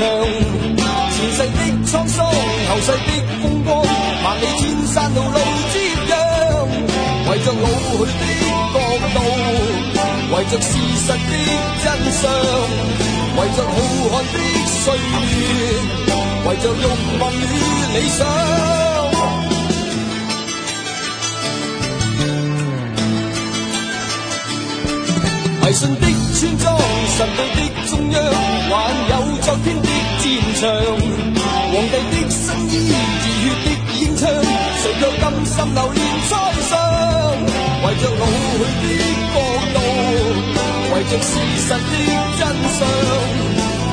前世的沧桑，后世的风光，万里千山路路接壤，为着老去的国度，为着事实的真相，为着浩瀚的岁月，为着欲望与理想。迷信的村庄，神秘的中央，皇帝的新衣，热血的英枪，谁却甘心留恋在上？为着老去的国度，为着事实的真相，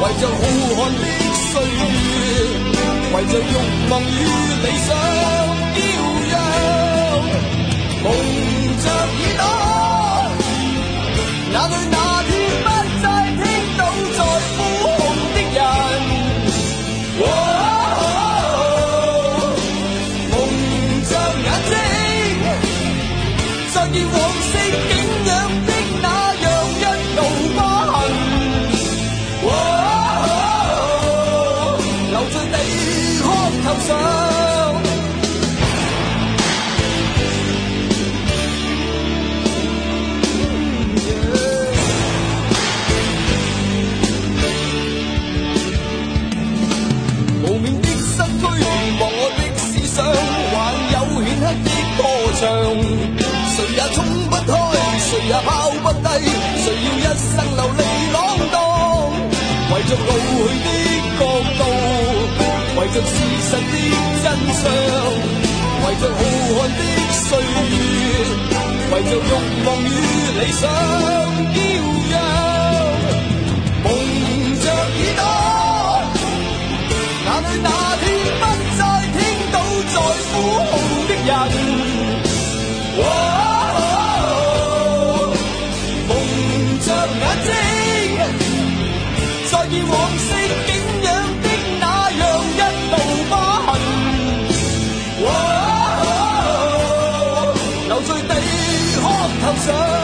为着浩瀚的岁月，为着欲望与理想飘扬，谁也冲不开，谁也抛不低，谁要一生流离浪荡？为着老去的角度，为着事实的真相，为着浩瀚的岁月，为着欲望与理想哦，蒙着眼睛，再见往昔景仰的那样一道疤痕，哦，在头上。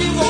you want.